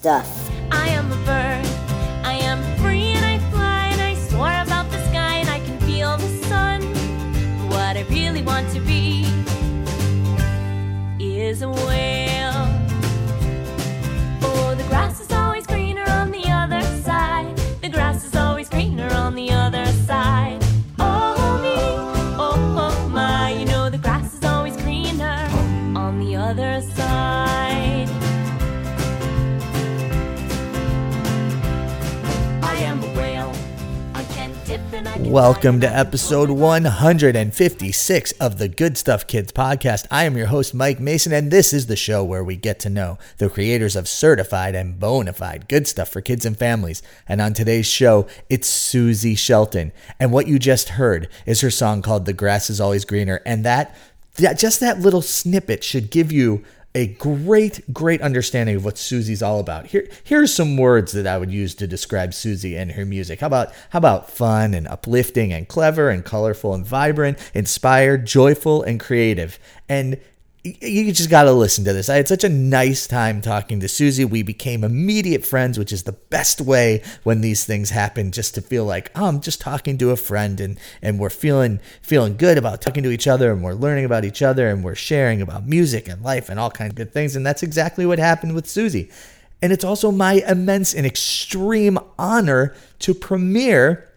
Stuff. I am Welcome to episode 156 of the Good Stuff Kids podcast. I am your host, Mike Mason, and this is the show where we get to know the creators of certified and bona fide good stuff for kids and families. And on today's show, it's Suzi Shelton. And what you just heard is her song called The Grass is Always Greener. And that, that just that little snippet should give you a great, great understanding of what Suzi's all about. Here, here's some words that I would use to describe Suzi and her music. How about how about fun and uplifting and clever and colorful and vibrant, inspired, joyful and creative. And you just got to listen to this. I had such a nice time talking to Suzi. We became immediate friends, which is the best way when these things happen. Just to feel like oh, I'm just talking to a friend, and and we're feeling feeling good about talking to each other, and we're learning about each other, and we're sharing about music and life and all kinds of good things. And that's exactly what happened with Suzi. And it's also my immense and extreme honor to premiere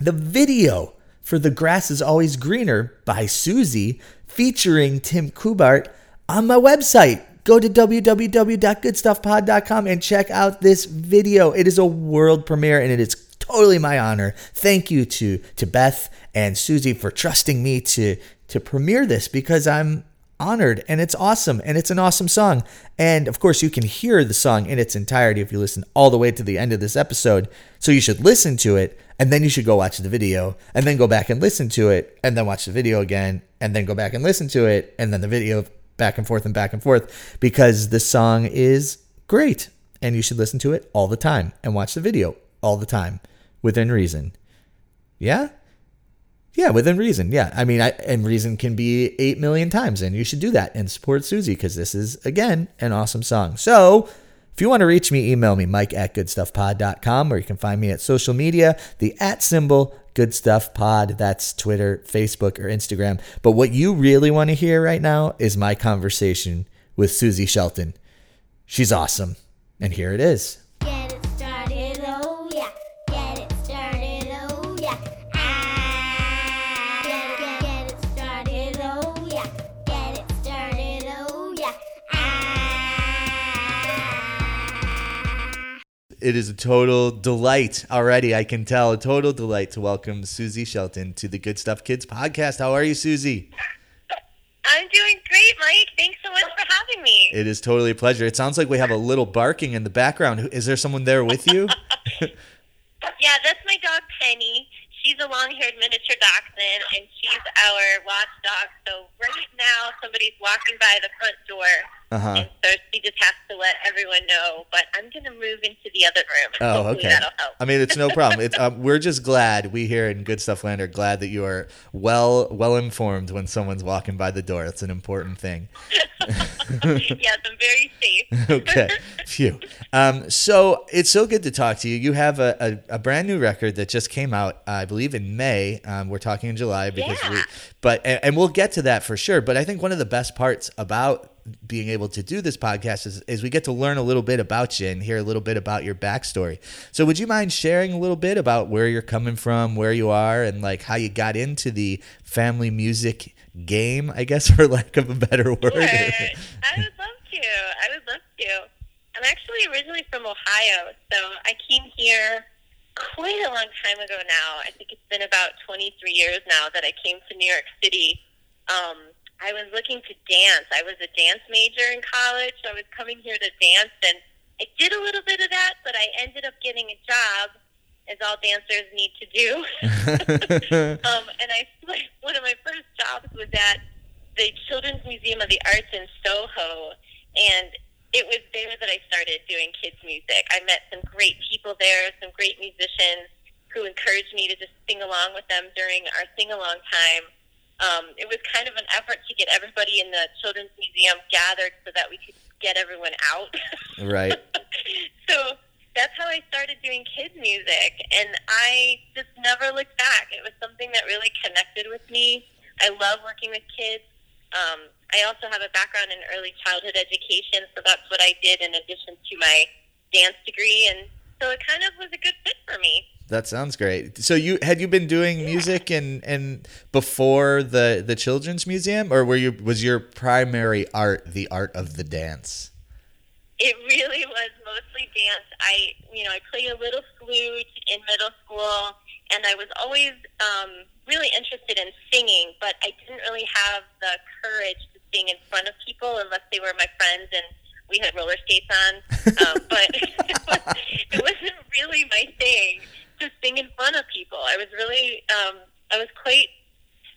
the video for The Grass is Always Greener by Suzi featuring Tim Kubart on my website. Go to www.goodstuffpod.com and check out this video. It is a world premiere and it is totally my honor. Thank you to to Beth and Suzi for trusting me to to premiere this because I'm honored and it's awesome and it's an awesome song. And of course, you can hear the song in its entirety if you listen all the way to the end of this episode. So you should listen to it and then you should go watch the video and then go back and listen to it and then watch the video again and then go back and listen to it and then the video back and forth and back and forth because the song is great and you should listen to it all the time and watch the video all the time within reason. Yeah? Yeah, within reason. Yeah. I mean, I, and reason can be 8 million times, and you should do that and support Suzi because this is, again, an awesome song. So, if you want to reach me, email me, mike at goodstuffpod.com, or you can find me at social media, the at symbol good stuff pod. That's Twitter, Facebook, or Instagram. But what you really want to hear right now is my conversation with Suzi Shelton. She's awesome. And here it is. It is a total delight already. I can tell a total delight to welcome Suzi Shelton to the Good Stuff Kids podcast. How are you, Suzi? I'm doing great, Mike. Thanks so much for having me. It is totally a pleasure. It sounds like we have a little barking in the background. Is there someone there with you? Yeah, that's my dog Penny. She's a long-haired miniature dachshund, and she's our watchdog. So right now, somebody's walking by the front door, Uh-huh. and so she just has to let everyone know. But I'm going to move into the other room. Oh, hopefully okay. That'll help. I mean, it's no problem. It's, um, we're just glad we here in Good Stuff Land are glad that you are well well informed when someone's walking by the door. It's an important thing. yes, I'm very safe. okay. Phew. Um, so it's so good to talk to you. You have a, a, a brand new record that just came out, I believe, in May. Um, we're talking in July because we, but and, and we'll get to that for sure. But I think one of the best parts about being able to do this podcast is, is we get to learn a little bit about you and hear a little bit about your backstory. So would you mind sharing a little bit about where you're coming from, where you are, and like how you got into the family music game, I guess, for lack of a better word? I would love to. I would love to. I'm actually originally from Ohio, so I came here quite a long time ago now. I think it's been about 23 years now that I came to New York City. Um, I was looking to dance. I was a dance major in college, so I was coming here to dance, and I did a little bit of that, but I ended up getting a job, as all dancers need to do. um, and I one of my first jobs was at the Children's Museum of the Arts in Soho, and it was there that I started doing kids music. I met some great people there, some great musicians who encouraged me to just sing along with them during our sing along time. Um, it was kind of an effort to get everybody in the Children's Museum gathered so that we could get everyone out. Right. so that's how I started doing kids music, and I just never looked back. It was something that really connected with me. I love working with kids. Um, I also have a background in early childhood education, so that's what I did in addition to my dance degree, and so it kind of was a good fit for me. That sounds great. So you had you been doing music and and before the the children's museum, or were you was your primary art the art of the dance? It really was mostly dance. I, you know, I played a little flute in middle school, and I was always um, really interested in singing, but I didn't really have the courage to sing in front of people unless they were my friends and we had roller skates on. um, but it, was, it wasn't really my thing to sing in front of people. I was really, um, I was quite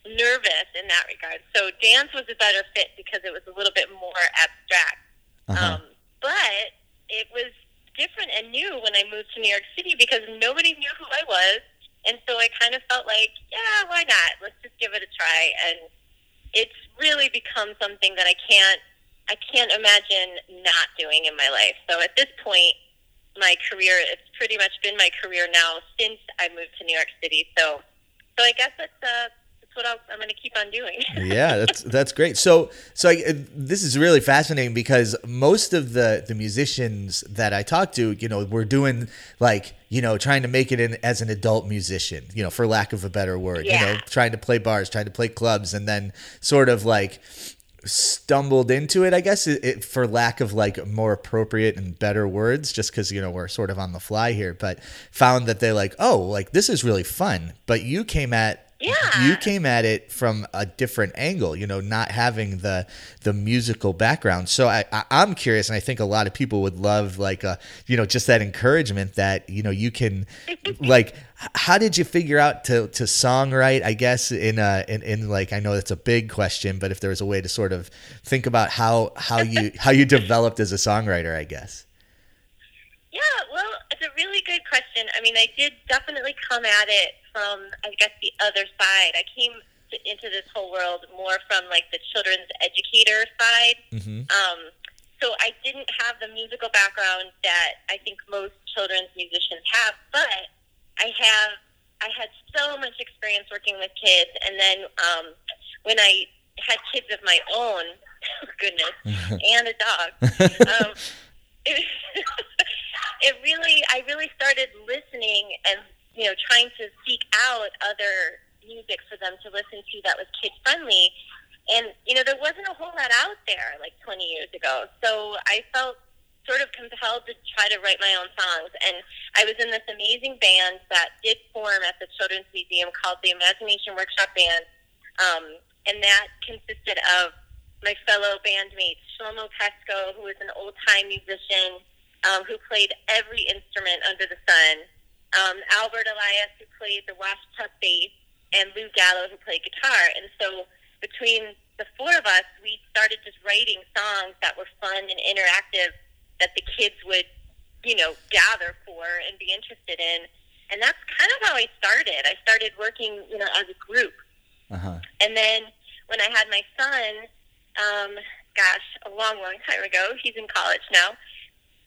nervous in that regard. So dance was a better fit because it was a little bit more abstract. Uh-huh. Um, but it was different and new when I moved to New York City because nobody knew who I was. And so I kind of felt like, yeah, why not? Let's just give it a try. And it's really become something that I can't, I can't imagine not doing in my life. So at this point, my career, it's pretty much been my career now since I moved to New York City. So, so I guess that's, uh, that's what I'll, I'm going to keep on doing. yeah, that's that's great. So so I, uh, this is really fascinating because most of the the musicians that I talk to, you know, we're doing like you know trying to make it in as an adult musician, you know, for lack of a better word, you know, trying to play bars, trying to play clubs, and then sort of like stumbled into it i guess it, it, for lack of like more appropriate and better words just because you know we're sort of on the fly here but found that they're like oh like this is really fun. But you came at Yeah. you came at it from a different angle you know not having the the musical background so I, I i'm curious and i think a lot of people would love like a you know just that encouragement that you know you can like how did you figure out to to songwrite i guess in a in, in like i know that's a big question but if there was a way to sort of think about how how you how you developed as a songwriter i guess Yeah, well, it's a really good question. I mean, I did definitely come at it from, I guess, the other side. I came to, into this whole world more from like the children's educator side. mm-hmm. Um, so I didn't have the musical background that I think most children's musicians have, but I have I had so much experience working with kids, and then um, when I had kids of my own, goodness, and a dog, um, it, it really I really started listening and you know trying to seek out other music for them to listen to that was kid friendly. And you know there wasn't a whole lot out there like 20 years ago. So i felt sort of compelled to try to write my own songs. And i was in this amazing band that did form at the children's museum called the imagination workshop band. Um, and that consisted of my fellow bandmates shlomo pesco who was an old time musician um, who played every instrument under the sun um, albert elias who played the washtub bass and Lou Gallo who played guitar. And so between the four of us, we started just writing songs that were fun and interactive that the kids would, you know, gather for and be interested in. And that's kind of how I started. I started working, you know, as a group. uh-huh And then when I had my son, um, gosh, a long, long time ago, he's in college now.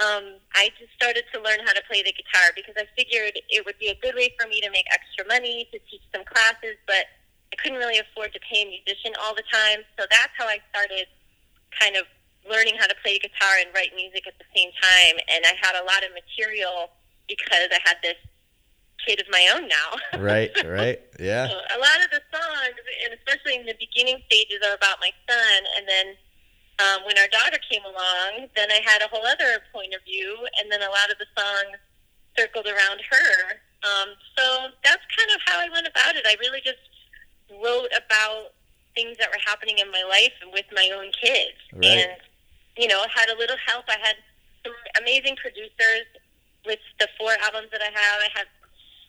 Um, I just started to learn how to play the guitar because I figured it would be a good way for me to make extra money to teach some classes, but I couldn't really afford to pay a musician all the time. So that's how I started kind of learning how to play guitar and write music at the same time. And I had a lot of material because I had this kid of my own now. right right yeah So a lot of the songs, and especially in the beginning stages, are about my son. And then um, when our daughter came along, then I had a whole other point of view, and then a lot of the songs circled around her. Um, so that's kind of how I went about it. I really just wrote about things that were happening in my life with my own kids. Right. And, you know, had a little help. I had some amazing producers with the four albums that I have. I had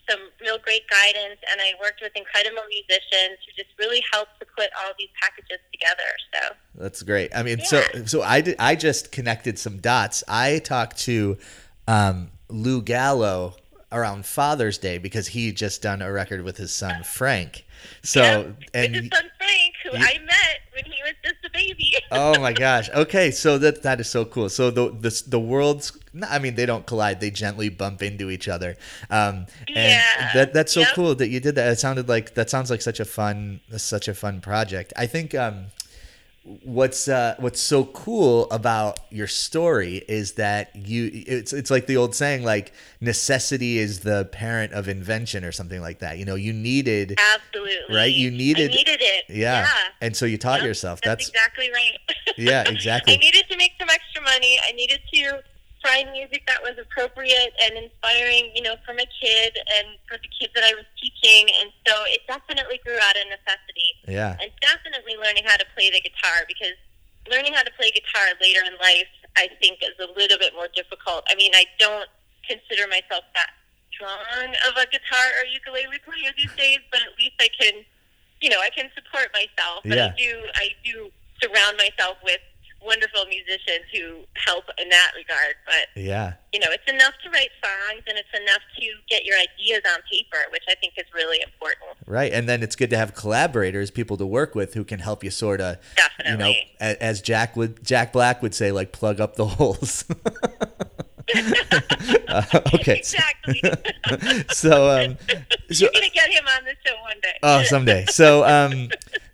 some real great guidance, and I worked with incredible musicians who just really helped to put all these packages together. So, That's great. I mean, so Yeah. so I did, I just connected some dots. I talked to um, Lou Gallo around Father's Day because he just done a record with his son Frank. So yeah, with his and son Frank, who you- I met when he was just a baby. oh my gosh. Okay, so that that is so cool. So the the the worlds. I mean, they don't collide. They gently bump into each other. Um, and Yeah. that that's so Yep. cool that you did that. It sounded like that sounds like such a fun such a fun project. I think. Um, what's uh, what's so cool about your story is that you it's it's like the old saying like necessity is the parent of invention or something like that. You know, you needed Absolutely. Right, you needed- I needed it. yeah, and so you taught Yep, yourself. That's, That's exactly right. Yeah, exactly. I needed to make some extra money. I needed to find music that was appropriate and inspiring, you know, for my kid and for the kids that I was teaching. And so it definitely grew out of necessity. yeah. And definitely learning how to play the guitar because learning how to play guitar later in life, I think, is a little bit more difficult. I mean, I don't consider myself that strong of a guitar or ukulele player these days, but at least I can, you know, I can support myself. But Yeah. I do, I do surround myself with wonderful musicians who help in that regard. But Yeah. you know, it's enough to write songs and it's enough to get your ideas on paper, which I think is really important. Right, and then it's good to have collaborators, people to work with who can help you sort of, you know, as Jack would Jack Black would say, like plug up the holes. Uh, okay, Exactly. so um, so You're gonna get him on the show one day. oh someday. So um,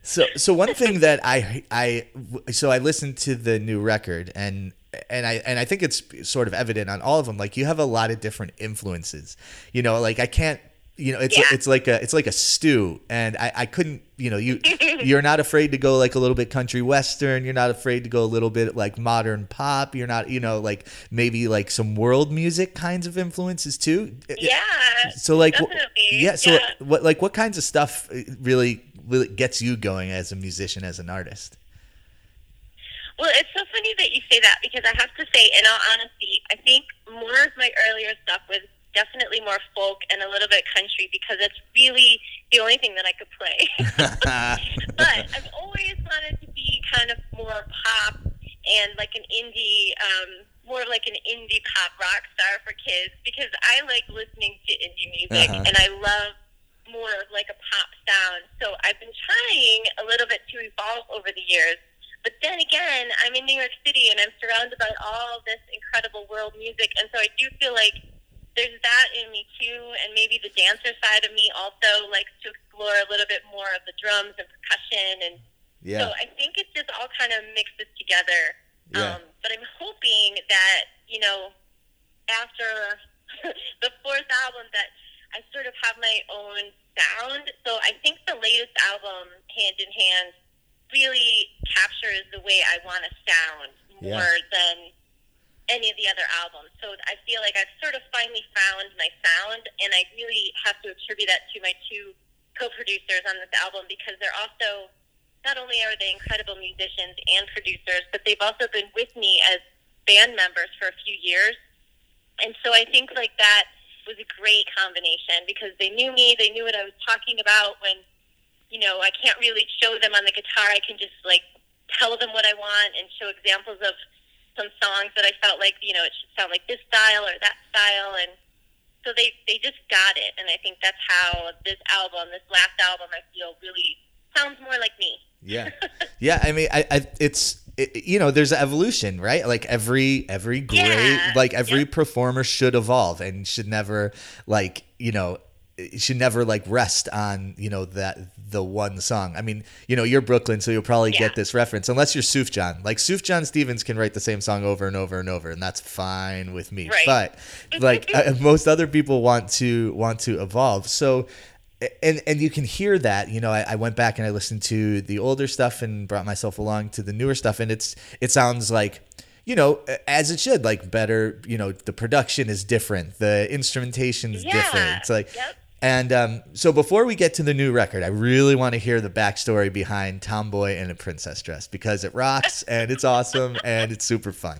so so one thing that I I so I listened to the new record and. And I and I think it's sort of evident on all of them. Like you have a lot of different influences. You know, like I can't. You know, it's Yeah. it's like a it's like a stew, and I, I couldn't. You know, you you're not afraid to go like a little bit country western. You're not afraid to go a little bit like modern pop. You're not, you know, like maybe like some world music kinds of influences too. yeah. So like, definitely. yeah. So yeah. what like what kinds of stuff uh, really really gets you going as a musician, as an artist? Well, it's so funny that you say that because I have to say, in all honesty, I think more of my earlier stuff was definitely more folk and a little bit country because it's really the only thing that I could play. but I've always wanted to be kind of more pop and like an indie, um, more of like an indie pop rock star for kids because I like listening to indie music Uh-huh. and I love more of like a pop sound. So I've been trying a little bit to evolve over the years. But then again, I'm in New York City and I'm surrounded by all this incredible world music. And so I do feel like there's that in me too. And maybe the dancer side of me also likes to explore a little bit more of the drums and percussion. And yeah. so I think it just all kind of mixes together. Yeah. Um, but I'm hoping that, you know, after the fourth album that I sort of have my own sound. So I think the latest album, Hand in Hand, really captures the way I want to sound Yeah. more than any of the other albums. So I feel like I've sort of finally found my sound, and I really have to attribute that to my two co-producers on this album because they're also not only are they incredible musicians and producers, but they've also been with me as band members for a few years. And so I think like that was a great combination because they knew me, they knew what I was talking about when, you know, I can't really show them on the guitar. I can just like tell them what I want and show examples of some songs that I felt like, you know, it should sound like this style or that style and so they they just got it and I think that's how this album, this last album I feel really sounds more like me. Yeah, yeah. I mean, I, I it's it, you know, there's evolution, right? Like every every great, Yeah, like every performer should evolve and should never like you know should never like rest on you know that the one song. I mean, you know, you're Brooklyn, so you'll probably Yeah. get this reference unless you're Sufjan. Like Sufjan Stevens can write the same song over and over and over, and that's fine with me. Right. But like uh, most other people want to want to evolve. So and and you can hear that you know I, I went back and i listened to the older stuff and brought myself along to the newer stuff. And it's it sounds like you know as it should like better you know the production is different. The instrumentation is Yeah, different. It's like yep. and um, so before we get to the new record i really want to hear the backstory behind tomboy and a princess dress because it rocks and it's awesome and it's super fun.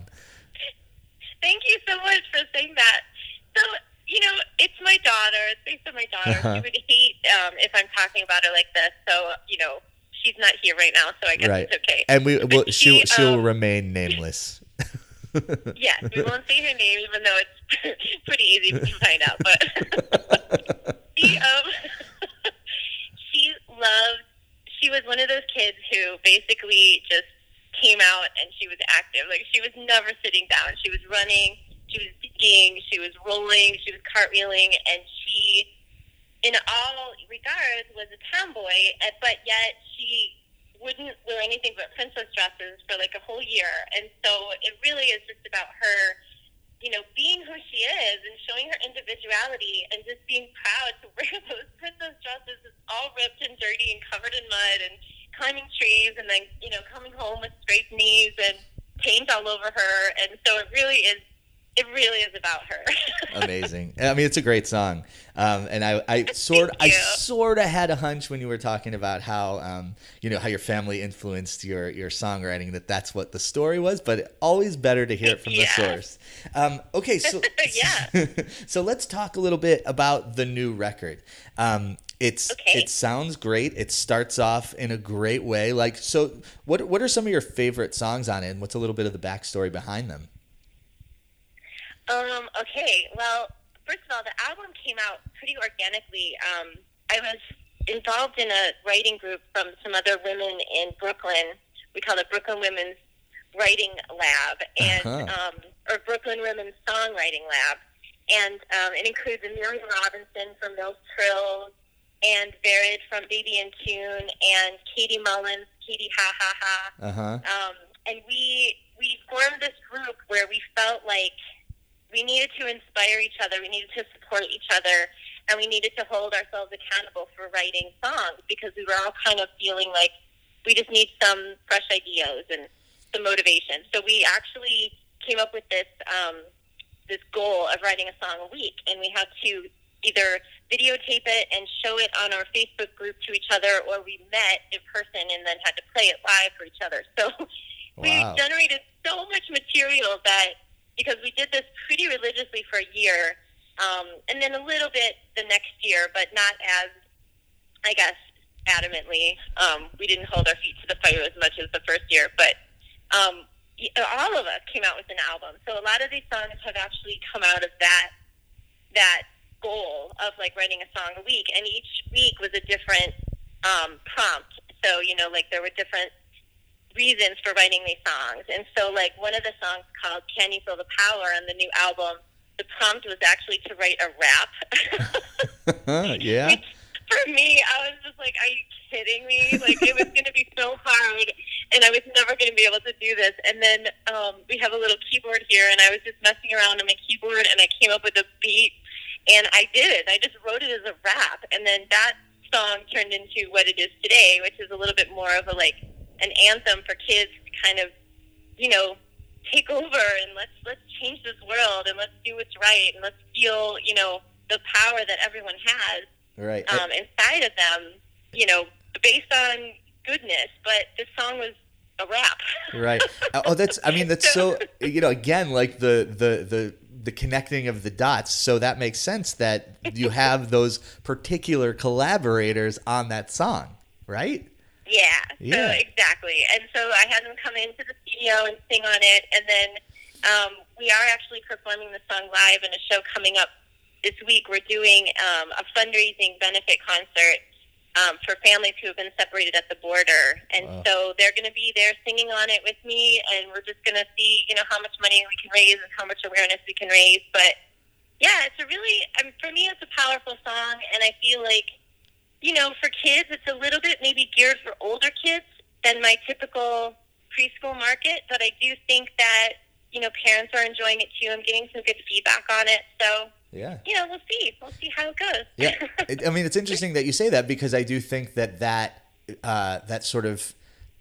Thank you so much for saying that. So, you know, it's my daughter. It's based on my daughter. Uh-huh. She would hate um, if I'm talking about her like this. So, you know, she's not here right now, so I guess right it's okay. and we will she'll she, she'll um, remain nameless yes, we won't say her name, even though it's pretty easy to find out. But she, um, she loved. She was one of those kids who basically just came out and she was active. Like she was never sitting down. She was running, she was skiing, she was rolling, she was cartwheeling, and she, in all regards, was a tomboy. But yet she wouldn't wear anything but princess dresses for like a whole year. And so it really is just about her, you know, being who she is and showing her individuality and just being proud to wear those princess dresses that's all ripped and dirty and covered in mud and climbing trees and then, you know, coming home with scraped knees and paint all over her. And so it really is it really is about her. Amazing. I mean, it's a great song. Um, and I, I sort, I sort of had a hunch when you were talking about how, um, you know, how your family influenced your your songwriting. That that's what the story was. But always better to hear it from Yeah. the source. Um, okay, so Yeah. so let's talk a little bit about the new record. Um, it's Okay. it sounds great. It starts off in a great way. Like, so what what are some of your favorite songs on it? And what's a little bit of the backstory behind them? Um, okay, well, first of all, the album came out pretty organically. Um, I was involved in a writing group from some other women in Brooklyn. We call it Brooklyn Women's Writing Lab, and Uh-huh. um, or Brooklyn Women's Songwriting Lab, and um, it includes Amelia Robinson from Mil's Trills, and Vered from Baby in Tune, and Katie Mullins, Katie Ha Ha Ha Uh huh. um, and we we formed this group where we felt like we needed to inspire each other, we needed to support each other, and we needed to hold ourselves accountable for writing songs because we were all kind of feeling like we just need some fresh ideas and some motivation. So we actually came up with this um, this goal of writing a song a week, and we had to either videotape it and show it on our Facebook group to each other, or we met in person and then had to play it live for each other. So we generated so much material that because we did this pretty religiously for a year, um, and then a little bit the next year, but not as, I guess, adamantly. Um, we didn't hold our feet to the fire as much as the first year, but um, all of us came out with an album. So a lot of these songs have actually come out of that that goal of like writing a song a week, and each week was a different um, prompt. So you know, like there were different reasons for writing these songs, and so like one of the songs called "Can You Feel the Power" on the new album, the prompt was actually to write a rap. yeah. Which, for me, I was just like, "Are you kidding me? Like it was going to be so hard, and I was never going to be able to do this." And then um, we have a little keyboard here, and I was just messing around on my keyboard, and I came up with a beat, and I did it. I just wrote it as a rap, and then that song turned into what it is today, which is a little bit more of a like an anthem for kids to kind of, you know, take over and let's let's change this world and let's do what's right and let's feel, you know, the power that everyone has Right. um, inside of them, you know, based on goodness. But this song was a rap. right oh that's i mean that's so you know again like the the the the connecting of the dots so that makes sense that you have those particular collaborators on that song right Yeah, Yeah. so exactly. And so I had them come into the studio and sing on it, and then um, we are actually performing the song live in a show coming up this week. We're doing um, a fundraising benefit concert um, for families who have been separated at the border, and Wow. so they're going to be there singing on it with me, and we're just going to see, you know, how much money we can raise and how much awareness we can raise. But yeah, it's a really, um, for me, it's a powerful song, and I feel like you know, for kids, it's a little bit maybe geared for older kids than my typical preschool market, but I do think that, you know, parents are enjoying it too. I'm getting some good feedback on it. So, yeah you know, we'll see. We'll see how it goes. yeah i mean it's interesting that you say that because i do think that that uh, that sort of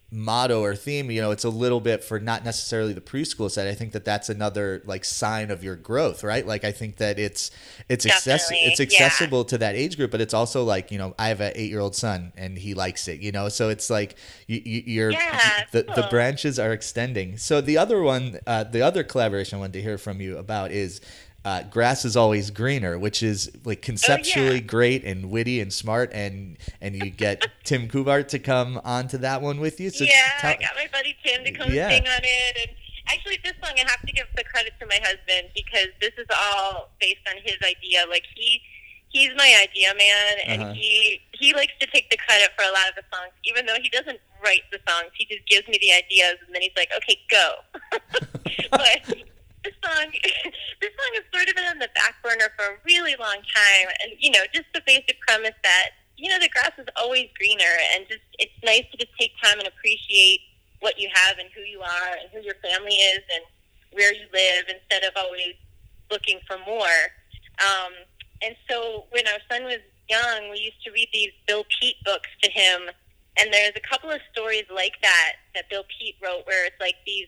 motto or theme you know it's a little bit for not necessarily the preschool side. I think that that's another like sign of your growth right? Like i think that it's it's access- Definitely, it's yeah. accessible to that age group but it's also like you know i have an eight year old son and he likes it you know? So it's like you, you you're Yeah, the, the branches are extending. So the other one uh, the other collaboration i wanted to hear from you about is uh, grass is always greener, which is like conceptually great and witty and smart, and and you get Tim Kubart to come onto that one with you. So yeah, tell- I got my buddy Tim to come Yeah. sing on it. And actually, this song, I have to give the credit to my husband because this is all based on his idea. Like, he. he's my idea man, and Uh-huh. he he likes to take the credit for a lot of the songs, even though he doesn't write the songs. He just gives me the ideas, and then he's like, "Okay, go." but this song, this song has sort of been on the back burner for a really long time, and you know, just the basic premise that you know the grass is always greener, and just it's nice to just take time and appreciate what you have and who you are and who your family is and where you live instead of always looking for more. Um, and so when our son was young, we used to read these Bill Peet books to him. And there's a couple of stories like that that Bill Peet wrote where it's like these,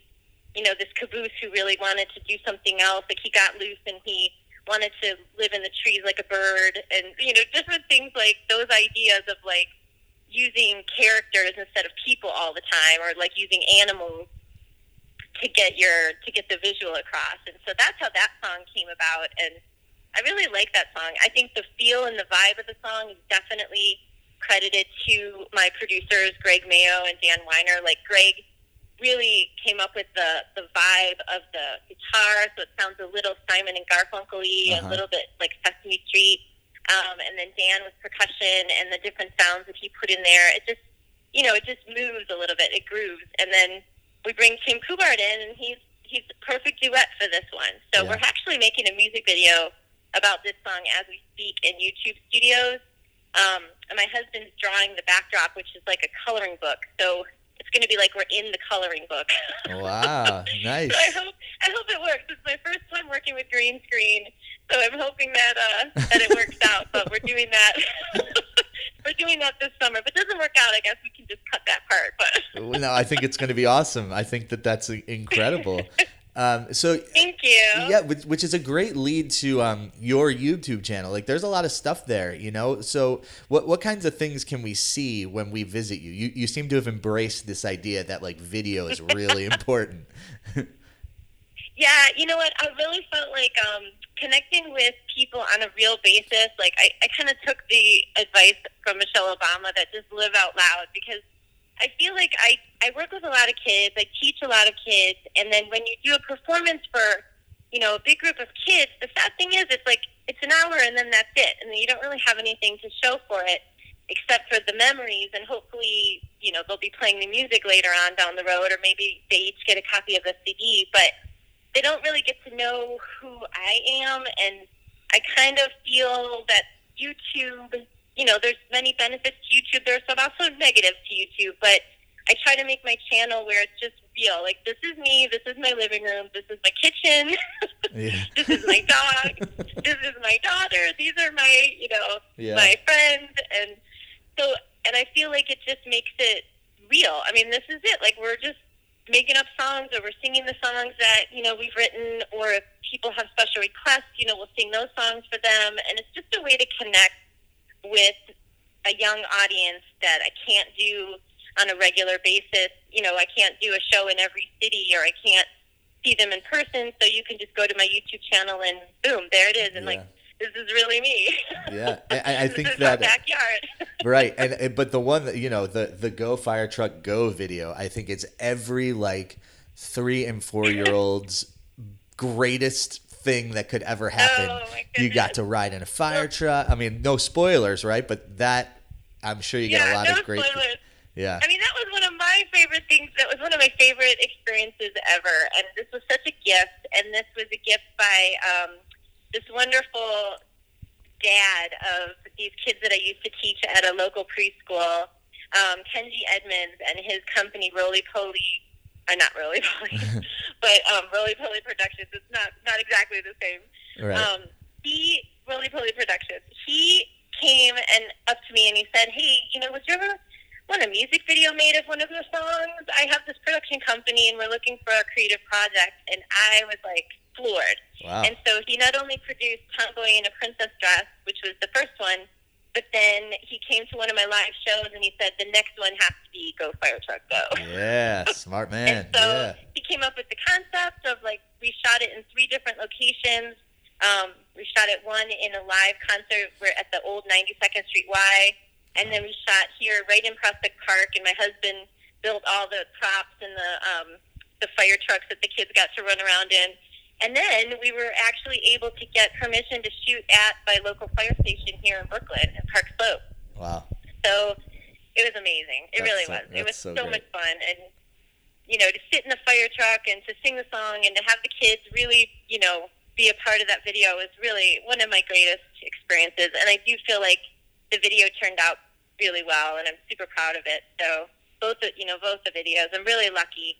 you know, this caboose who really wanted to do something else. Like he got loose and he wanted to live in the trees like a bird and, you know, different things like those ideas of like using characters instead of people all the time or like using animals to get your to get the visual across. And so that's how that song came about and I really like that song. I think the feel and the vibe of the song is definitely credited to my producers Greg Mayo and Dan Weiner. Like Greg really came up with the the vibe of the guitar, so it sounds a little Simon and Garfunkel-y, Uh-huh. a little bit like Sesame Street. Um, and then Dan with percussion and the different sounds that he put in there. It just, you know, it just moves a little bit. It grooves. And then we bring Tim Kubart in, and he's he's the perfect duet for this one. So Yeah. we're actually making a music video about this song as we speak in YouTube studios. Um, and my husband's drawing the backdrop, which is like a coloring book. So it's going to be like we're in the coloring book. Wow, nice. So I hope I hope it works. It's my first time working with green screen, so I'm hoping that uh, that it works out. But we're doing that. we're doing that this summer. If it doesn't work out, I guess we can just cut that part. But no, I think it's going to be awesome. I think that that's incredible. Um, so thank you. yeah, which, which is a great lead to um, your YouTube channel. Like, there's a lot of stuff there, you know. So, what what kinds of things can we see when we visit you? You you seem to have embraced this idea that like video is really important. Yeah, you know what? I really felt like um, connecting with people on a real basis. Like I, I kind of took the advice from Michelle Obama that just live out loud because I feel like I, I work with a lot of kids. I teach a lot of kids, and then when you do a performance for you know a big group of kids, the sad thing is it's like it's an hour and then that's it, and then you don't really have anything to show for it except for the memories and hopefully you know they'll be playing the music later on down the road or maybe they each get a copy of the CD but they don't really get to know who I am, and I kind of feel that YouTube, you know, there's many benefits to YouTube. There's some also negatives to YouTube, but I try to make my channel where it's just real. Like this is me, this is my living room, this is my kitchen, yeah. this is my dog, this is my daughter, these are my, you know, Yeah. my friends, and so, and I feel like it just makes it real. I mean, this is it. Like we're just making up songs, or we're singing the songs that you know we've written, or if people have special requests, you know, we'll sing those songs for them, and it's just a way to connect with a young audience that I can't do on a regular basis. You know, I can't do a show in every city, or I can't see them in person. So you can just go to my YouTube channel and boom, there it is, and Yeah. like this is really me. Yeah, I- I- think that- backyard. right and, and but the one that you know the the go fire truck go video i think it's every like three and four year olds greatest thing that could ever happen Oh, you got to ride in a fire truck i mean no spoilers right but that i'm sure you get a lot no of great spoilers. yeah I mean, that was one of my favorite things. That was one of my favorite experiences ever. And this was such a gift. And this was a gift by um, this wonderful dad of these kids that I used to teach at a local preschool, um, Kenji Edmonds, and his company, Roly Poly. Uh, not Roly Poly, but um, Roly Poly Productions. It's not not exactly the same. right Um, he, Roly Poly Productions, he came and up to me and he said, "Hey, you know, would you ever want a music video made of one of your songs? I have this production company and we're looking for a creative project." And I was like floored. wow And so he not only produced Tomboy in a Princess Dress, which was the first one, but then he came to one of my live shows and he said, "The next one has to be Go Fire Truck Go." yeah smart man And so yeah he came up with the concept of like we shot it in three different locations. Um, we shot it one in a live concert where at the old 92nd Street Y, and then we shot here right in Prospect Park. And my husband built all the props and the um, the fire trucks that the kids got to run around in. And then we were actually able to get permission to shoot at my local fire station here in Brooklyn, in Park Slope. Wow. So it was amazing. It That's really so- was. It was so so, much fun. And, you know, to sit in the fire truck and to sing the song and to have the kids really, you know, be a part of that video was really one of my greatest experiences. And I do feel like the video turned out really well, and I'm super proud of it. So both, the, you know, both the videos, I'm really lucky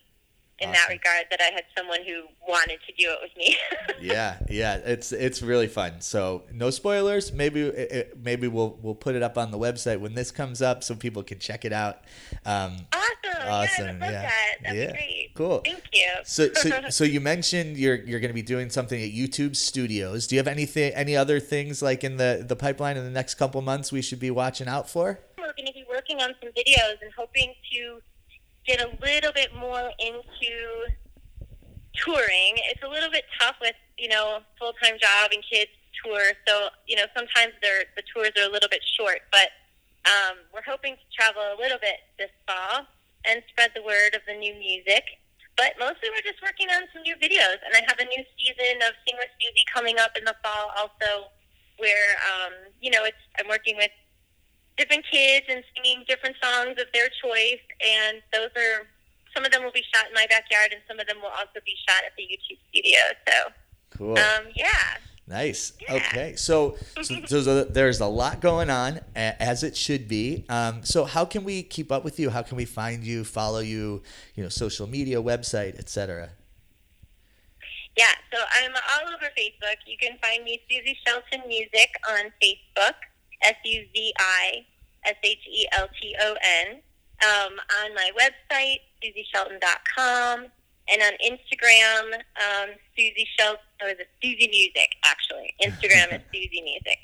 in that regard that I had someone who wanted to do it with me. yeah, yeah, it's it's really fun. So no spoilers. Maybe it, maybe we'll we'll put it up on the website when this comes up so people can check it out. Um, awesome. Awesome, Yeah, yeah. that. Yeah. great. Cool. Thank you. so so so you mentioned you're you're going to be doing something at YouTube Studios. Do you have anything any other things like in the the pipeline in the next couple months we should be watching out for? we're going to be working on some videos and hoping to get a little bit more into touring. It's a little bit tough with you know full time job and kids tour, so you know sometimes the tours are a little bit short. But um, we're hoping to travel a little bit this fall and spread the word of the new music. But mostly we're just working on some new videos, and I have a new season of Sing with Suzi coming up in the fall also, where um, you know it's I'm working with different kids and singing different songs of their choice. And those are some of them will be shot in my backyard, and some of them will also be shot at the YouTube studio. So, Cool. um, yeah. Nice. Yeah. Okay. So, so, so, there's a lot going on as it should be. Um, so how can we keep up with you? How can we find you, follow you, you know, social media, website, etc. Yeah, so I'm all over Facebook. You can find me Suzi Shelton Music on Facebook, S U Z I S H E L T O N. Um, on my website, suzishelton.com, and on Instagram, um, Suzi Shelton, or the Suzi Music, actually. Instagram is Suzi Music.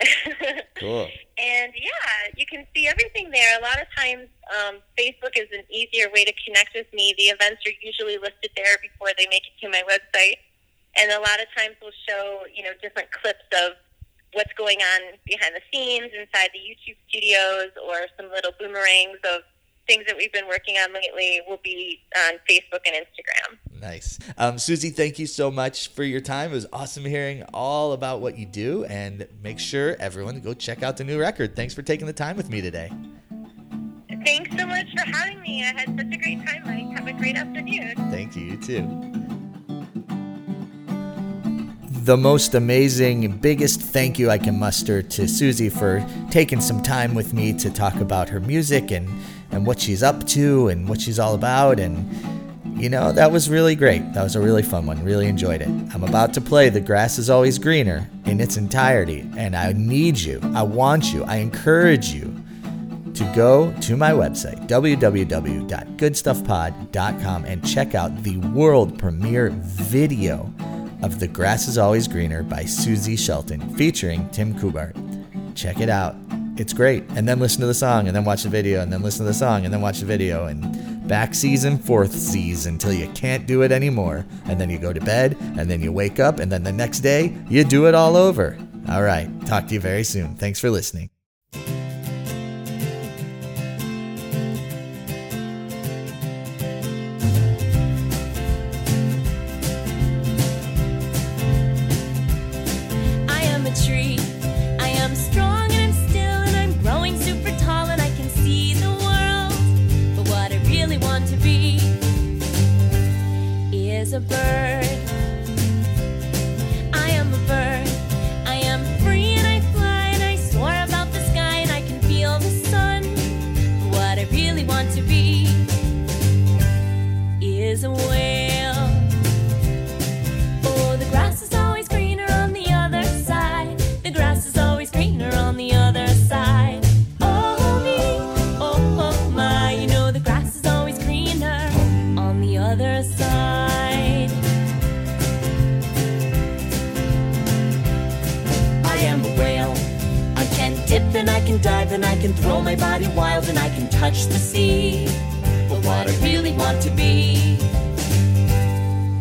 Cool. And yeah, you can see everything there. A lot of times, um, Facebook is an easier way to connect with me. The events are usually listed there before they make it to my website, and a lot of times we'll show you know different clips of what's going on behind the scenes inside the YouTube studios, or some little boomerangs of things that we've been working on lately. Will be on Facebook and Instagram. Nice. Um, Suzi, thank you so much for your time. It was awesome hearing all about what you do, and make sure everyone go check out the new record. Thanks for taking the time with me today. Thanks so much for having me. I had such a great time, Mike. Have a great afternoon. Thank you, you too. The most amazing, biggest thank you I can muster to Suzi for taking some time with me to talk about her music and, and what she's up to and what she's all about. And, you know, that was really great. That was a really fun one. Really enjoyed it. I'm about to play The Grass is Always Greener in its entirety. And I need you, I want you, I encourage you to go to my website, www.goodstuffpod.com, and check out the world premiere video of The Grass is Always Greener by Suzi Shelton featuring Tim Kubart. Check it out. It's great. And then listen to the song, and then watch the video, and then listen to the song, and then watch the video, and back season, fourth season until you can't do it anymore. And then you go to bed, and then you wake up, and then the next day, you do it all over. All right. Talk to you very soon. Thanks for listening. Touch the sea. But what I really want to be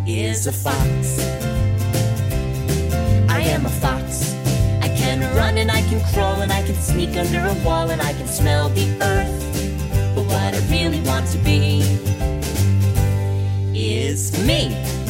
is a fox. I am a fox. I can run and I can crawl and I can sneak under a wall and I can smell the earth. But what I really want to be is me.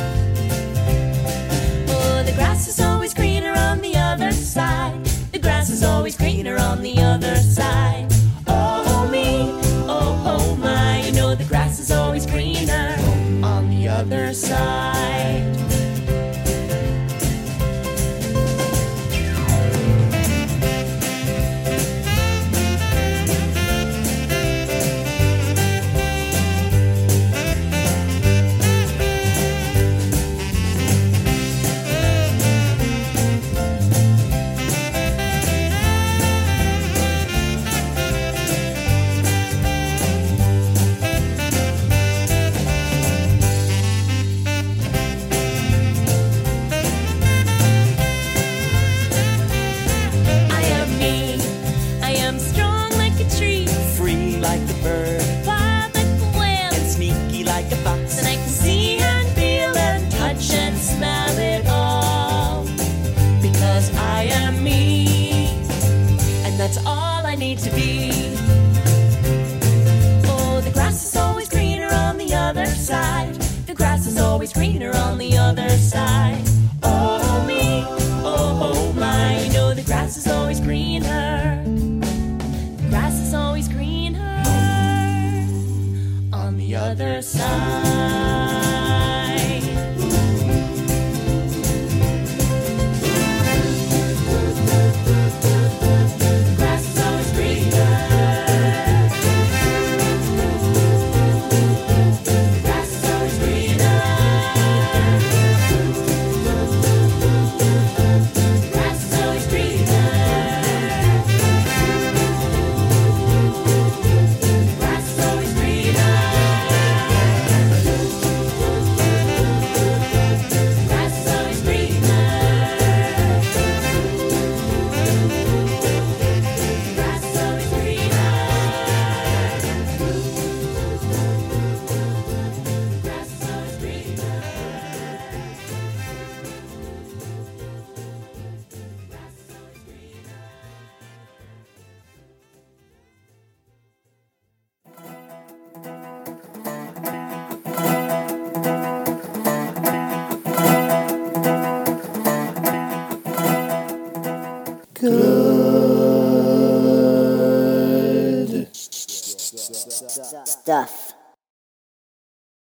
Stuff.